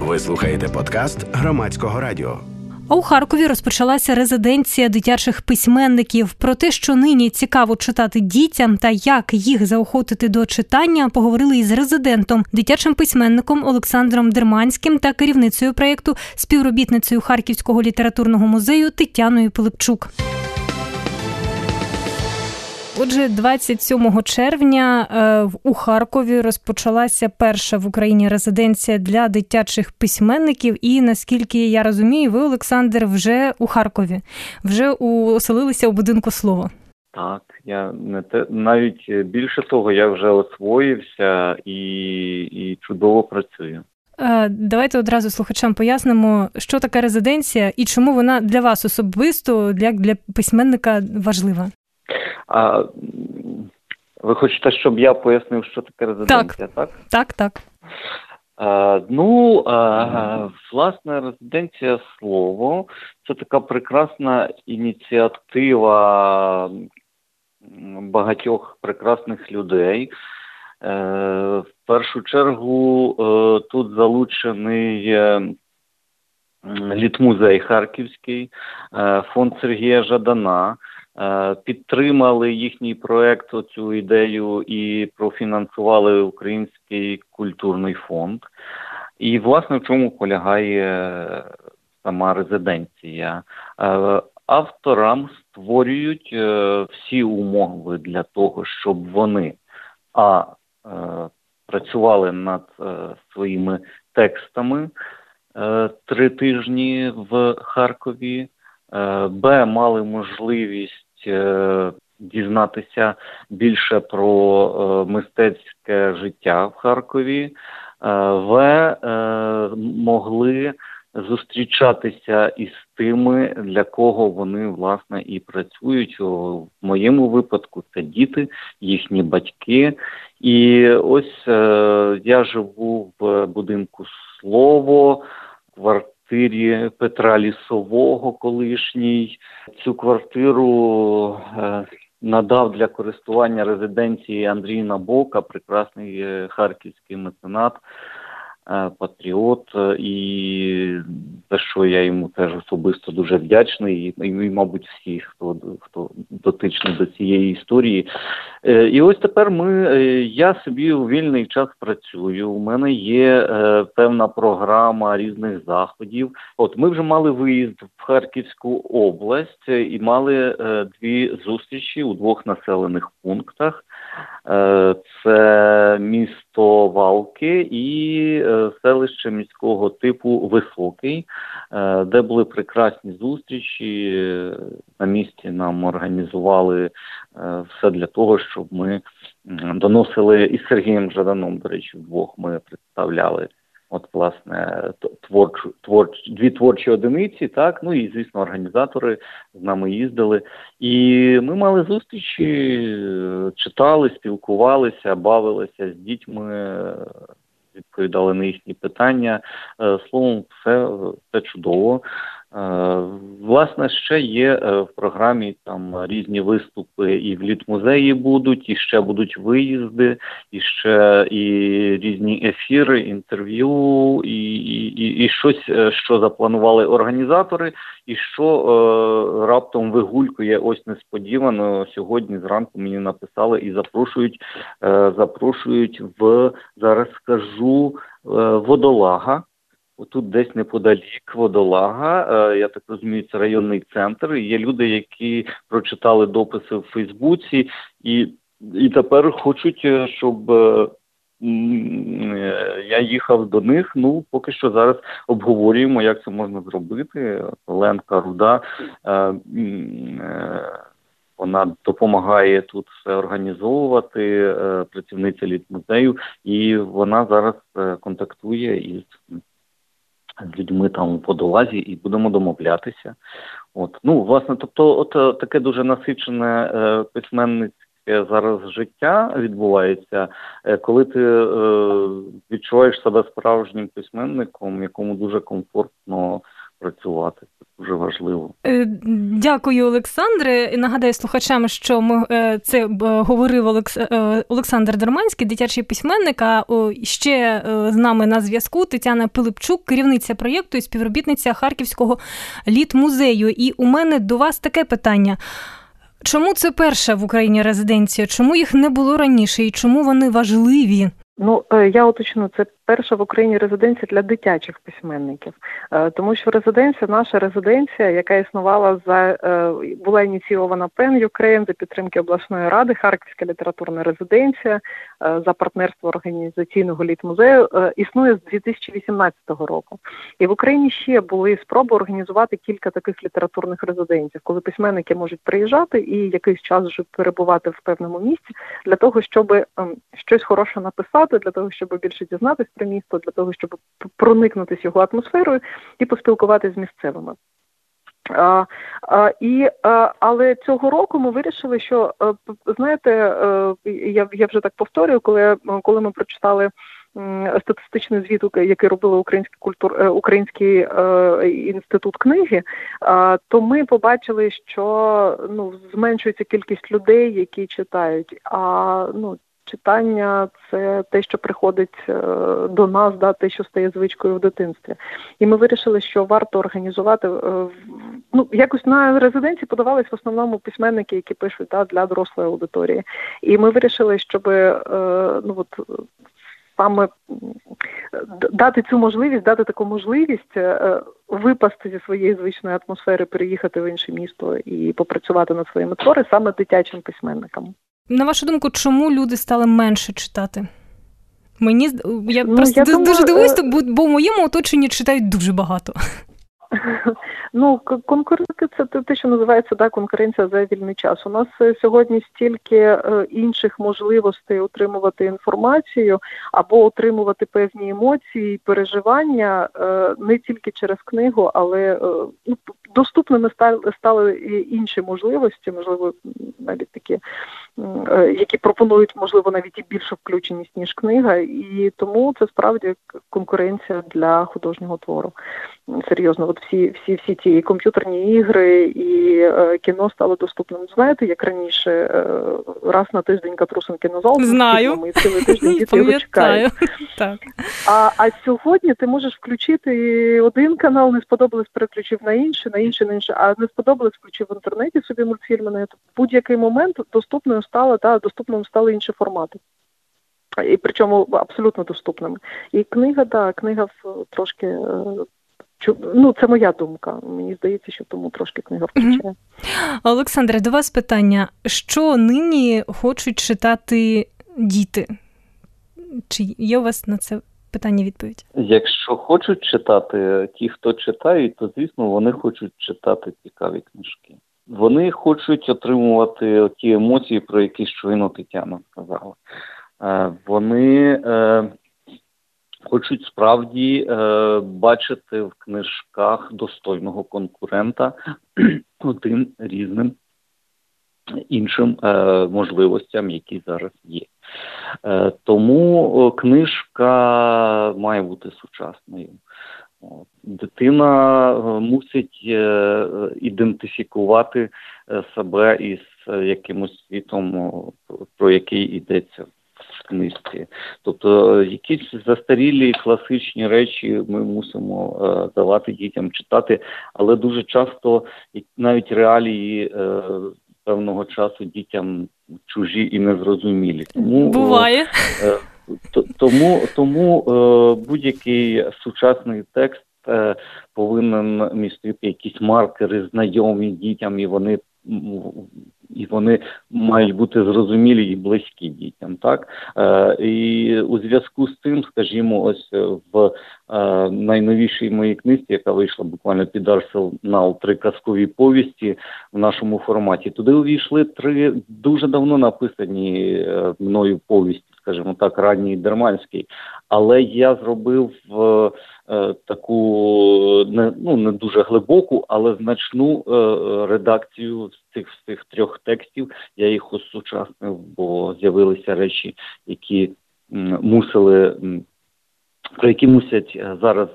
Ви слухаєте подкаст громадського радіо. А у Харкові розпочалася резиденція дитячих письменників. Про те, що нині цікаво читати дітям та як їх заохотити до читання, поговорили із резидентом, дитячим письменником Олександром Дерманським та керівницею проєкту, співробітницею Харківського літературного музею Тетяною Пилипчук. Отже, 27 червня е, у Харкові розпочалася перша в Україні резиденція для дитячих письменників. І наскільки я розумію, ви, Олександр, вже у Харкові, вже оселилися у будинку слова. Так, я не те навіть більше того, я вже освоївся і, і чудово працюю. Е, давайте одразу слухачам пояснимо, що таке резиденція і чому вона для вас особисто, як для письменника, важлива. А ви хочете, щоб я пояснив, що таке резиденція, так? Так, так. так. А, ну, а, власне, резиденція слово це така прекрасна ініціатива багатьох прекрасних людей. Е, В першу чергу е, тут залучений е, літмузей Харківський, е, фонд Сергія Жадана. Е, підтримали їхній проект цю ідею і профінансували Український культурний фонд. І, власне, в чому полягає сама резиденція? Е, авторам створюють е, всі умови для того, щоб вони а працювали над своїми текстами три тижні в Харкові, Б мали можливість дізнатися більше про е, мистецьке життя в Харкові, е, В могли зустрічатися із тими, для кого вони власне і працюють. В моєму випадку це діти, їхні батьки. І ось я живу в будинку слово, квартирі квартирі Петра Лісового, колишній. Цю квартиру е, надав для користування резиденції Андрій Набока, прекрасний е, харківський меценат. Е, патріот, е, і за що я йому теж особисто дуже вдячний, і, і мабуть, всі, хто хто дотичний до цієї історії. Е, і ось тепер ми я собі у вільний час працюю. У мене є певна програма різних заходів. От ми вже мали виїзд в Харківську область і мали дві зустрічі у двох населених пунктах. Це місто Валки і селище міського типу Високий, е, де були прекрасні зустрічі. На місці нам організували е, все для того, щоб ми доносили із Сергієм Жаданом, до речі, вдвох ми представляли. От, власне, творчу, творч, дві творчі одиниці, так, ну і, звісно, організатори з нами їздили. І ми мали зустрічі, читали, спілкувалися, бавилися з дітьми, відповідали на їхні питання. Е, словом, все, все чудово. Е, власне, ще є е, в програмі там різні виступи і в літмузеї будуть, і ще будуть виїзди, і ще і різні ефіри, інтерв'ю, і і, і щось, е, що запланували організатори, і що е, раптом вигулькує ось несподівано. Сьогодні зранку мені написали і запрошують, е, запрошують в зараз скажу е, водолага. Отут десь неподалік водолага. Е, я так розумію, це районний центр. Є люди, які прочитали дописи в Фейсбуці, і і тепер хочуть, е, щоб е, я їхав до них. Ну поки що зараз обговорюємо, як це можна зробити. Ленка Руда. Вона допомагає тут все організовувати, працівниця літмузею, і вона зараз контактує із людьми там у подолазі і будемо домовлятися. От ну власне, тобто, от е, таке дуже насичене е, письменницьке зараз життя відбувається, е, коли ти е, відчуваєш себе справжнім письменником, якому дуже комфортно працювати. Це дуже важливо. Е, дякую, Олександре. Нагадаю слухачам, що ми е, це говорив Олександр Дерманський, дитячий письменник. А ще з нами на зв'язку Тетяна Пилипчук, керівниця проєкту і співробітниця Харківського літ-музею. І у мене до вас таке питання. Чому це перша в Україні резиденція? Чому їх не було раніше і чому вони важливі? Ну я уточню, це перша в Україні резиденція для дитячих письменників, е, тому що резиденція, наша резиденція, яка існувала за е, була ініційована PEN Ukraine за підтримки обласної ради, Харківська літературна резиденція е, за партнерство організаційного літмузею, існує з 2018 року. І в Україні ще були спроби організувати кілька таких літературних резиденцій, коли письменники можуть приїжджати і якийсь час вже перебувати в певному місці для того, щоб ем, щось хороше написати, для того, щоб більше дізнатися про місто для того, щоб проникнутися його атмосферою і поспілкуватися з місцевими. А, а, і, а, Але цього року ми вирішили, що знаєте, я я вже так повторюю, коли коли ми прочитали статистичний звіт, який робили Український культур е, Український е, інститут книги, то ми побачили, що ну зменшується кількість людей, які читають. А ну читання це те, що приходить е, до нас, да, те, що стає звичкою в дитинстві. І ми вирішили, що варто організувати е, ну якось на резиденції подавались в основному письменники, які пишуть да, для дорослої аудиторії. І ми вирішили, щоб е, ну от. Саме дати цю можливість, дати таку можливість випасти зі своєї звичної атмосфери, переїхати в інше місто і попрацювати над своїми твори саме дитячим письменникам. На вашу думку, чому люди стали менше читати? Мені я ну, просто я дуже думаю, дивуюсь, е, бо, бо в моєму оточенні читають дуже багато. Ну, конкуренція це те, що називається да, конкуренція за вільний час. У нас е, сьогодні стільки е, інших можливостей отримувати інформацію або отримувати певні емоції, переживання не тільки через книгу, але ну, доступними стали інші можливості, можливо, навіть такі, які пропонують, можливо, навіть і більшу включеність ніж книга, і тому це справді конкуренція для художнього твору. Серйозно, от всі всі всі ці комп'ютерні ігри і е, кіно стало доступним. Знаєте, як раніше е, раз на тиждень катрусин кінозал Знаю. і цілий тиждень діти його чекають. Так. А а сьогодні ти можеш включити один канал, не сподобалось, переключив на інший, на інший, на інший, а не сподобалось, включив в інтернеті собі мультфільми на YouTube. будь-який момент доступною стало та доступним стали інші формати. І причому абсолютно доступними. І книга, да, книга трошки е, ну, це моя думка. Мені здається, що тому трошки книга втрачає. Олександре, до вас питання: що нині хочуть читати діти? Чи є у вас на це питання відповідь? Якщо хочуть читати, ті, хто читають, то звісно вони хочуть читати цікаві книжки. Вони хочуть отримувати ті емоції, про які щойно Тетяна сказала. Е, вони е, хочуть справді е, бачити в книжках достойного конкурента один різним іншим можливостям, які зараз є. Тому книжка має бути сучасною. Дитина е, мусить е, ідентифікувати е, себе із якимось світом, про який йдеться в книжці. Тобто якісь застарілі класичні речі ми мусимо давати дітям читати, але дуже часто навіть реалії певного часу дітям чужі і незрозумілі. Тому буває. Е, тому тому будь-який сучасний текст повинен містити якісь маркери, знайомі дітям, і вони і вони мають бути зрозумілі і близькі дітям. Так е, і у зв'язку з цим, скажімо, ось в е, найновішій моїй книзі, яка вийшла буквально під арсенал три казкові повісті в нашому форматі, туди увійшли три дуже давно написані е, мною повісті, скажімо так, ранній дерманський, але я зробив. Е, Е, таку не ну не дуже глибоку, але значну е, редакцію цих з цих трьох текстів. Я їх осучаснив, бо з'явилися речі, які мусили про які мусять е, зараз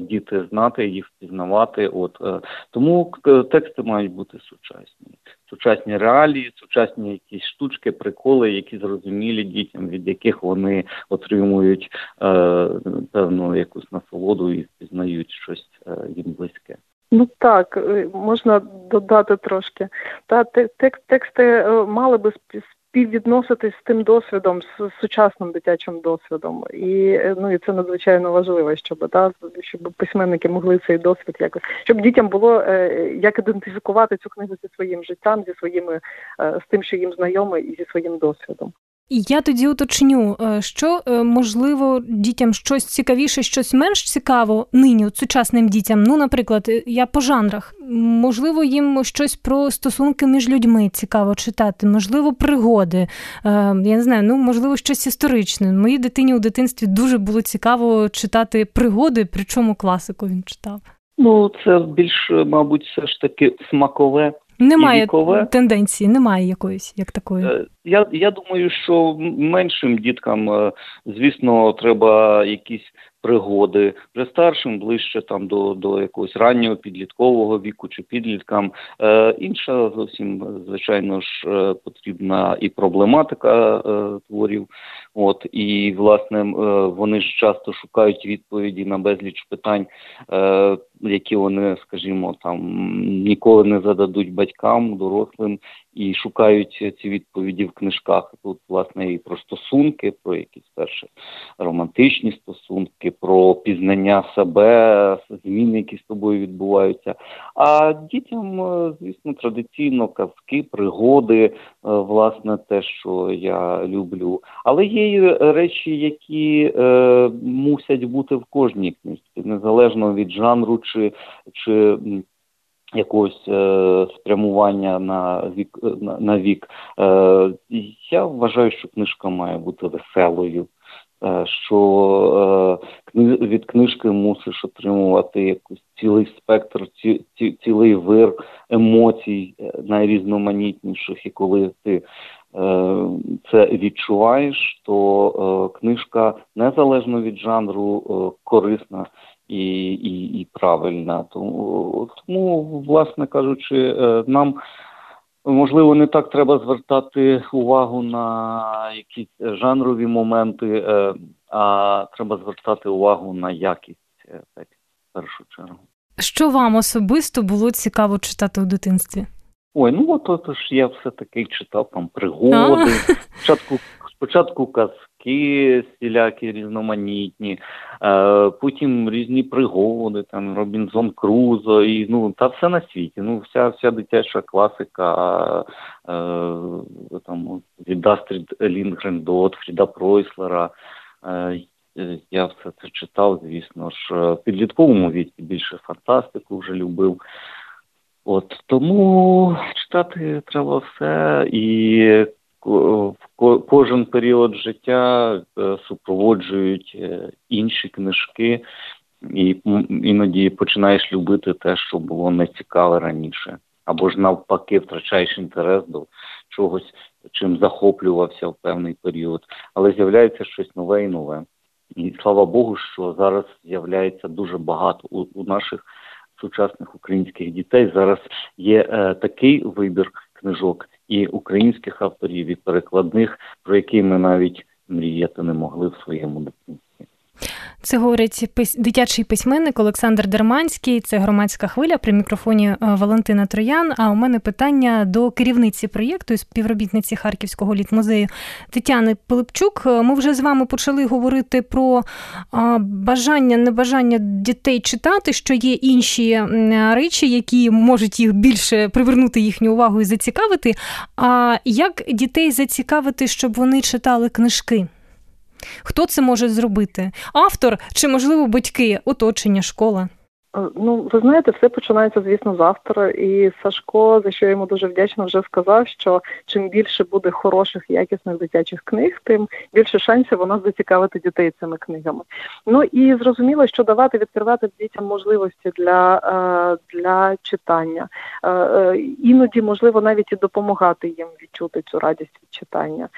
діти знати, їх впізнавати. От тому тексти мають бути сучасні, сучасні реалії, сучасні якісь штучки, приколи, які зрозумілі дітям, від яких вони отримують певну якусь насолоду і впізнають щось їм близьке. Ну так, можна додати трошки. Та тексти мали би співвідноситись з тим досвідом, з сучасним дитячим досвідом, і ну і це надзвичайно важливо, щоб да, щоб письменники могли цей досвід якось, щоб дітям було е, як ідентифікувати цю книгу зі своїм життям, зі своїми е, з тим, що їм знайоме, і зі своїм досвідом. Я тоді уточню, е, що е, можливо дітям щось цікавіше, щось менш цікаво нині сучасним дітям. Ну, наприклад, е, я по жанрах. Можливо, їм щось про стосунки між людьми цікаво читати, можливо, пригоди. Я не знаю, ну можливо, щось історичне. Моїй дитині у дитинстві дуже було цікаво читати пригоди, причому класику він читав. Ну, це більш, мабуть, все ж таки смакове. Немає вікове. тенденції, немає якоїсь як такої. Е, я я думаю, що меншим діткам, е, звісно, треба якісь пригоди. Вже старшим ближче там до до якогось раннього підліткового віку чи підліткам. Е, Інша зовсім звичайно ж е, потрібна і проблематика е, творів. От і власне е, вони ж часто шукають відповіді на безліч питань, е, які вони, скажімо, там ніколи не зададуть батькам, дорослим і шукають ці відповіді в книжках. Тут власне і про стосунки, про якісь перші романтичні стосунки, про пізнання себе, зміни, які з тобою відбуваються. А дітям, е, звісно, традиційно казки, пригоди, е, власне, те, що я люблю. Але є речі, які е, мусять бути в кожній книжці, незалежно від жанру чи чи якогось е, спрямування на вік на, на вік. Е, Я вважаю, що книжка має бути веселою, е, що е, від книжки мусиш отримувати якийсь цілий спектр, ці, ці, цілий вир емоцій е, найрізноманітніших, і коли ти це відчуваєш, то книжка незалежно від жанру корисна і і, і правильна. Тому, тому, власне кажучи, е, нам можливо не так треба звертати увагу на якісь жанрові моменти, е, а треба звертати увагу на якість е, так, в першу чергу. Що вам особисто було цікаво читати у дитинстві? Ой, ну от, от ж я все таки читав там пригоди. Спочатку спочатку казки всілякі різноманітні, е, потім різні пригоди, там Робінзон Крузо, і ну та все на світі. Ну, вся вся дитяча класика е, там від Астрід Лінгрен до Отфріда Пройслера. Е, я все це читав, звісно ж, в підлітковому віці більше фантастику вже любив. От тому читати треба все, і кожен період життя е, супроводжують е, інші книжки, і іноді починаєш любити те, що було нецікаве раніше, або ж навпаки, втрачаєш інтерес до чогось, чим захоплювався в певний період, але з'являється щось нове і нове. І слава Богу, що зараз з'являється дуже багато у, у наших сучасних українських дітей. Зараз є е, такий вибір книжок і українських авторів, і перекладних, про які ми навіть мріяти не могли в своєму дитинстві. Це говорить дитячий письменник Олександр Дерманський. Це громадська хвиля при мікрофоні е, Валентина Троян. А у мене питання до керівниці проєкту і співробітниці Харківського літмузею Тетяни Пилипчук. Е, ми вже з вами почали говорити про бажання, небажання дітей читати, що є інші речі, які можуть їх більше привернути їхню увагу і зацікавити. А як дітей зацікавити, щоб вони читали книжки? Хто це може зробити? Автор чи, можливо, батьки, оточення, школа? Е, ну, ви знаєте, все починається, звісно, завтра. І Сашко, за що я йому дуже вдячна, вже сказав, що чим більше буде хороших, якісних дитячих книг, тим більше шансів у зацікавити дітей цими книгами. Ну і зрозуміло, що давати відкривати дітям можливості для е, для читання. Е, іноді можливо навіть і допомагати їм відчути цю радість від читання.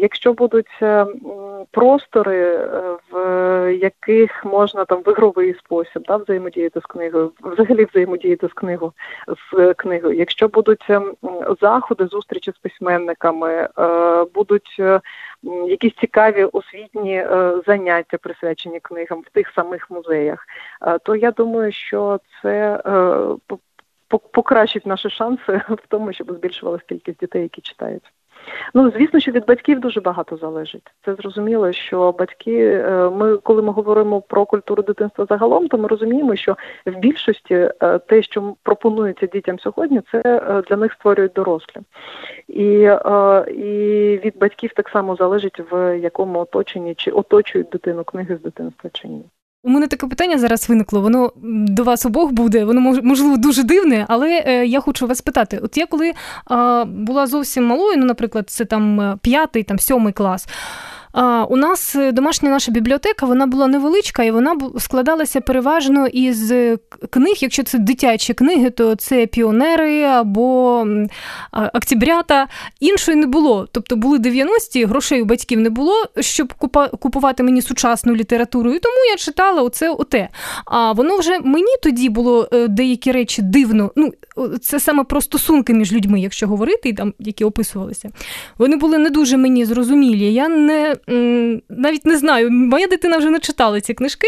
Якщо будуть простори, в яких можна там в ігровий спосіб да, взаємодіяти взаємодіяти з книгою, взагалі взаємодіяти з книгою з книгою. Якщо будуть ем, заходи, зустрічі з письменниками, е, будуть е, якісь цікаві освітні е, заняття, присвячені книгам в тих самих музеях, то я думаю, що це покращить наші шанси в тому, щоб збільшувалася кількість дітей, які читають. Ну, звісно, що від батьків дуже багато залежить. Це зрозуміло, що батьки, е, ми, коли ми говоримо про культуру дитинства загалом, то ми розуміємо, що в більшості е, те, що пропонується дітям сьогодні, це е, для них створюють дорослі. І і від батьків так само залежить, в якому оточенні чи оточують дитину книги з дитинства чи ні. У мене таке питання зараз виникло. Воно до вас обох буде, воно можливо дуже дивне, але е, я хочу вас питати: от я коли була зовсім малою, ну, наприклад, це там е, п'ятий, там сьомий клас. У нас е, домашня наша бібліотека вона була невеличка, і вона складалася переважно із е, книг. Якщо це дитячі книги, то це піонери або октябрята. Іншої не було. Тобто були 90-ті, грошей у батьків не було, щоб купувати мені сучасну літературу. І тому я читала оце оте. А воно вже мені тоді було е, деякі речі дивно. Ну, це саме про стосунки між людьми, якщо говорити, і там які описувалися. Вони були не дуже мені зрозумілі. Я не навіть не знаю, моя дитина вже не читала ці книжки,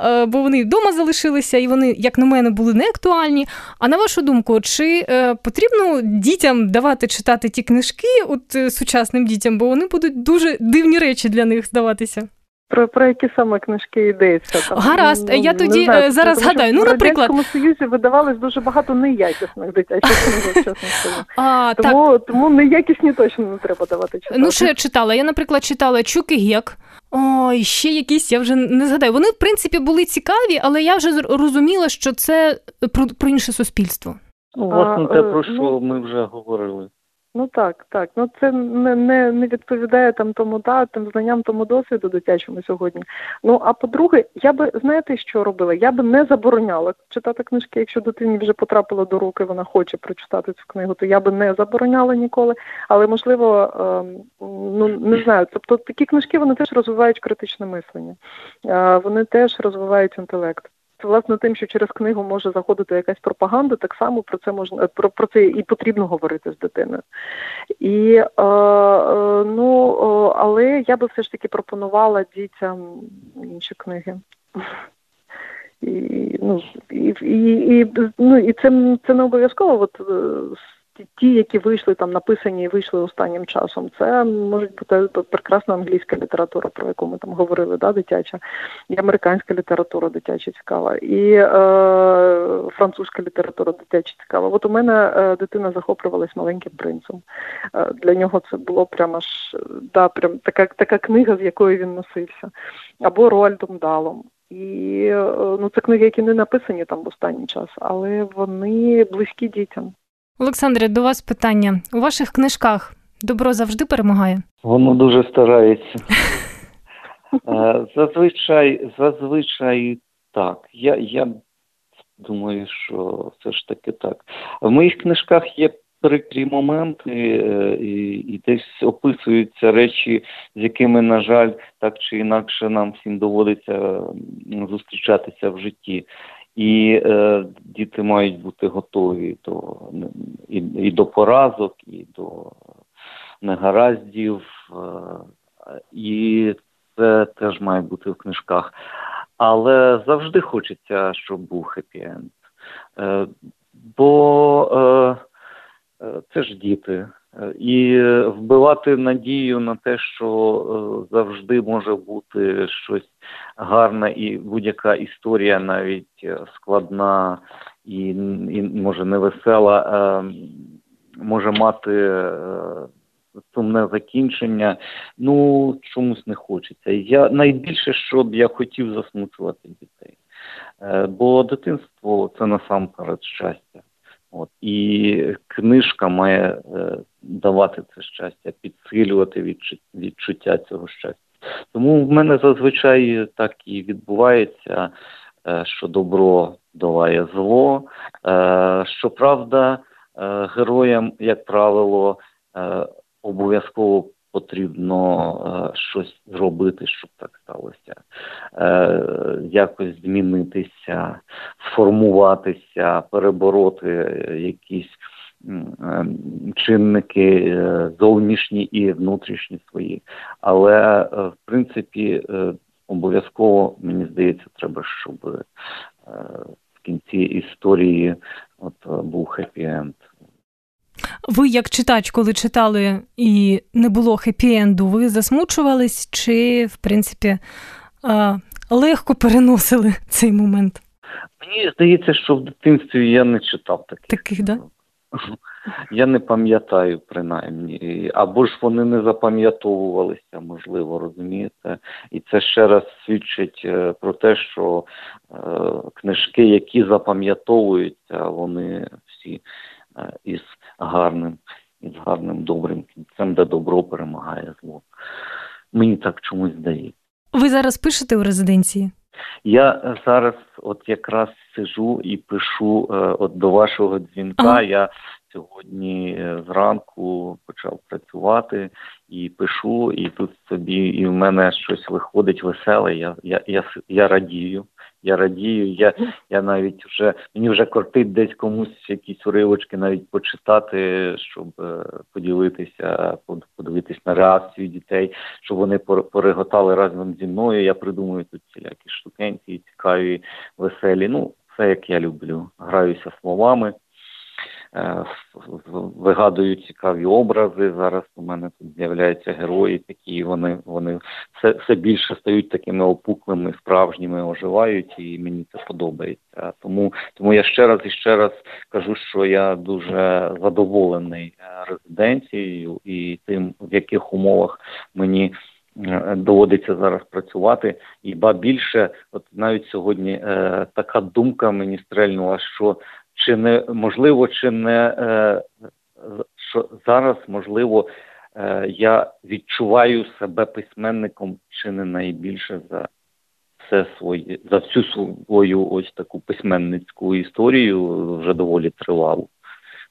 е, бо вони вдома залишилися, і вони, як на мене, були не актуальні. А на вашу думку, чи е, потрібно дітям давати читати ті книжки, от е, сучасним дітям, бо вони будуть дуже дивні речі для них здаватися? Про про які саме книжки йдеться? Там, Гаразд, ну, я тоді знаю, зараз тому, згадаю. Ну, наприклад, в Радянському Союзі видавалось дуже багато неякісних дитячих книг, чесно скажу. А, тому, так. тому неякісні точно не треба давати читати. Ну, що я читала? Я, наприклад, читала Чук і Гек. Ой, ще якісь, я вже не згадаю. Вони, в принципі, були цікаві, але я вже розуміла, що це про, про інше суспільство. Ну, власне, те, про що ну, ми вже говорили. Ну так, так. Ну це не не, не відповідає там тому да, тим знанням, тому досвіду дитячому сьогодні. Ну а по-друге, я би знаєте, що робила? Я би не забороняла читати книжки. Якщо дитині вже потрапила до руки, вона хоче прочитати цю книгу, то я би не забороняла ніколи. Але можливо, е, ну не знаю. Тобто такі книжки вони теж розвивають критичне мислення, е, вони теж розвивають інтелект власне тим, що через книгу може заходити якась пропаганда, так само про це можна про, про це і потрібно говорити з дитиною. І е, е, ну але я би все ж таки пропонувала дітям інші книги. І ну і і, і ну і це це не обов'язково. От е, ті, які вийшли там, написані і вийшли останнім часом, це може бути прекрасна англійська література, про яку ми там говорили, да, дитяча, і американська література дитяча цікава, і е, французька література дитяча цікава. От у мене е, дитина захоплювалась маленьким принцем. Е, для нього це було прямо ж да, прям така така книга, з якою він носився, або Роальдом Далом. І е, ну це книги, які не написані там в останній час, але вони близькі дітям. Олександре, до вас питання. У ваших книжках добро завжди перемагає? Воно дуже старається. Е, зазвичай, зазвичай так. Я я думаю, що все ж таки так. В моїх книжках є прикрі моменти, е, і, і десь описуються речі, з якими, на жаль, так чи інакше нам всім доводиться зустрічатися в житті. І е, діти мають бути готові до і, і до поразок, і до негараздів, е, і це теж має бути в книжках. Але завжди хочеться, щоб був хеппі-енд. Е, бо е, е це ж діти. І вбивати надію на те, що е, завжди може бути щось гарне, і будь-яка історія, навіть е, складна і, і може невесела, е, може мати сумне закінчення. Ну чомусь не хочеться. Я найбільше, що б я хотів засмучувати дітей. Е, бо дитинство це насамперед щастя. От І книжка має е, давати це щастя, підсилювати відчуття цього щастя. Тому в мене зазвичай так і відбувається, е, що добро долає зло. Е, щоправда, е, героям, як правило, обов'язково потрібно щось зробити, щоб так сталося, якось змінитися, сформуватися, перебороти якісь чинники зовнішні і внутрішні свої. Але в принципі обов'язково мені здається, треба, щоб в кінці історії от був хеппі-енд. Ви, як читач, коли читали і не було хеппі-енду, ви засмучувались чи, в принципі, легко переносили цей момент? Мені здається, що в дитинстві я не читав таких. Таких, да? Я не пам'ятаю принаймні, або ж вони не запам'ятовувалися, можливо, розумієте. І це ще раз свідчить е, про те, що е, книжки, які запам'ятовуються, вони всі е, із гарним, із гарним добрим кінцем, де добро перемагає зло. Мені так чомусь здається. Ви зараз пишете у резиденції? Я зараз, от якраз сижу і пишу е, от до вашого дзвінка. Ага. Я сьогодні е, зранку почав працювати і пишу, і тут собі і в мене щось виходить веселе. Я я, я, я радію. Я радію, я я навіть вже мені вже кортить десь комусь якісь уривочки навіть почитати, щоб е, поділитися, подивитись на реакцію дітей, щоб вони пореготали разом зі мною. Я придумую тут всілякі штукенці, цікаві, веселі. Ну, все як я люблю. Граюся словами. Е, вигадую цікаві образи. Зараз у мене тут з'являються герої, такі вони вони все все більше стають такими опуклими, справжніми, оживають, і мені це подобається. Тому тому я ще раз і ще раз кажу, що я дуже задоволений е, резиденцією і тим, в яких умовах мені. Е, доводиться зараз працювати, і ба більше, от навіть сьогодні е, така думка мені стрельнула, що чи не можливо, чи не е, що зараз можливо е, я відчуваю себе письменником чи не найбільше за все своє за всю свою ось таку письменницьку історію вже доволі тривалу.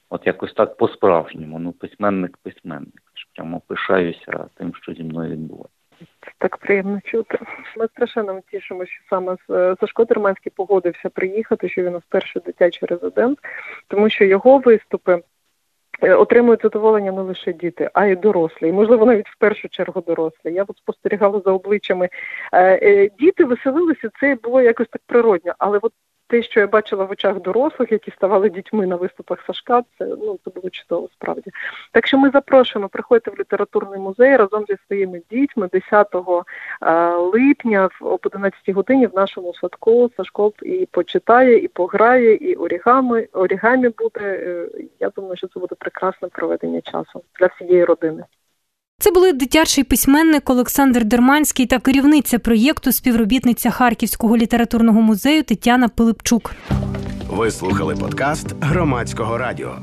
От якось так по-справжньому. Ну, письменник, письменник. Прямо пишаюся тим, що зі мною відбувається. Так приємно чути. Ми страшенно тішимо, що саме е, Сашко Терманський погодився приїхати, що він у перший дитячий резидент, тому що його виступи. Е, отримують задоволення не лише діти, а й дорослі, і можливо навіть в першу чергу дорослі. Я от спостерігала за обличчями. Е, діти веселилися, це було якось так природньо, але от те, що я бачила в очах дорослих, які ставали дітьми на виступах Сашка, це ну це було чудово справді. Так що ми запрошуємо, приходьте в літературний музей разом зі своїми дітьми 10 е, липня об 11 годині в нашому садку Сашко і почитає, і пограє, і орігами орігамі буде. Е, я думаю, що це буде прекрасне проведення часу для всієї родини. Це були дитячий письменник Олександр Дерманський та керівниця проєкту співробітниця Харківського літературного музею Тетяна Пилипчук. Ви слухали подкаст громадського радіо.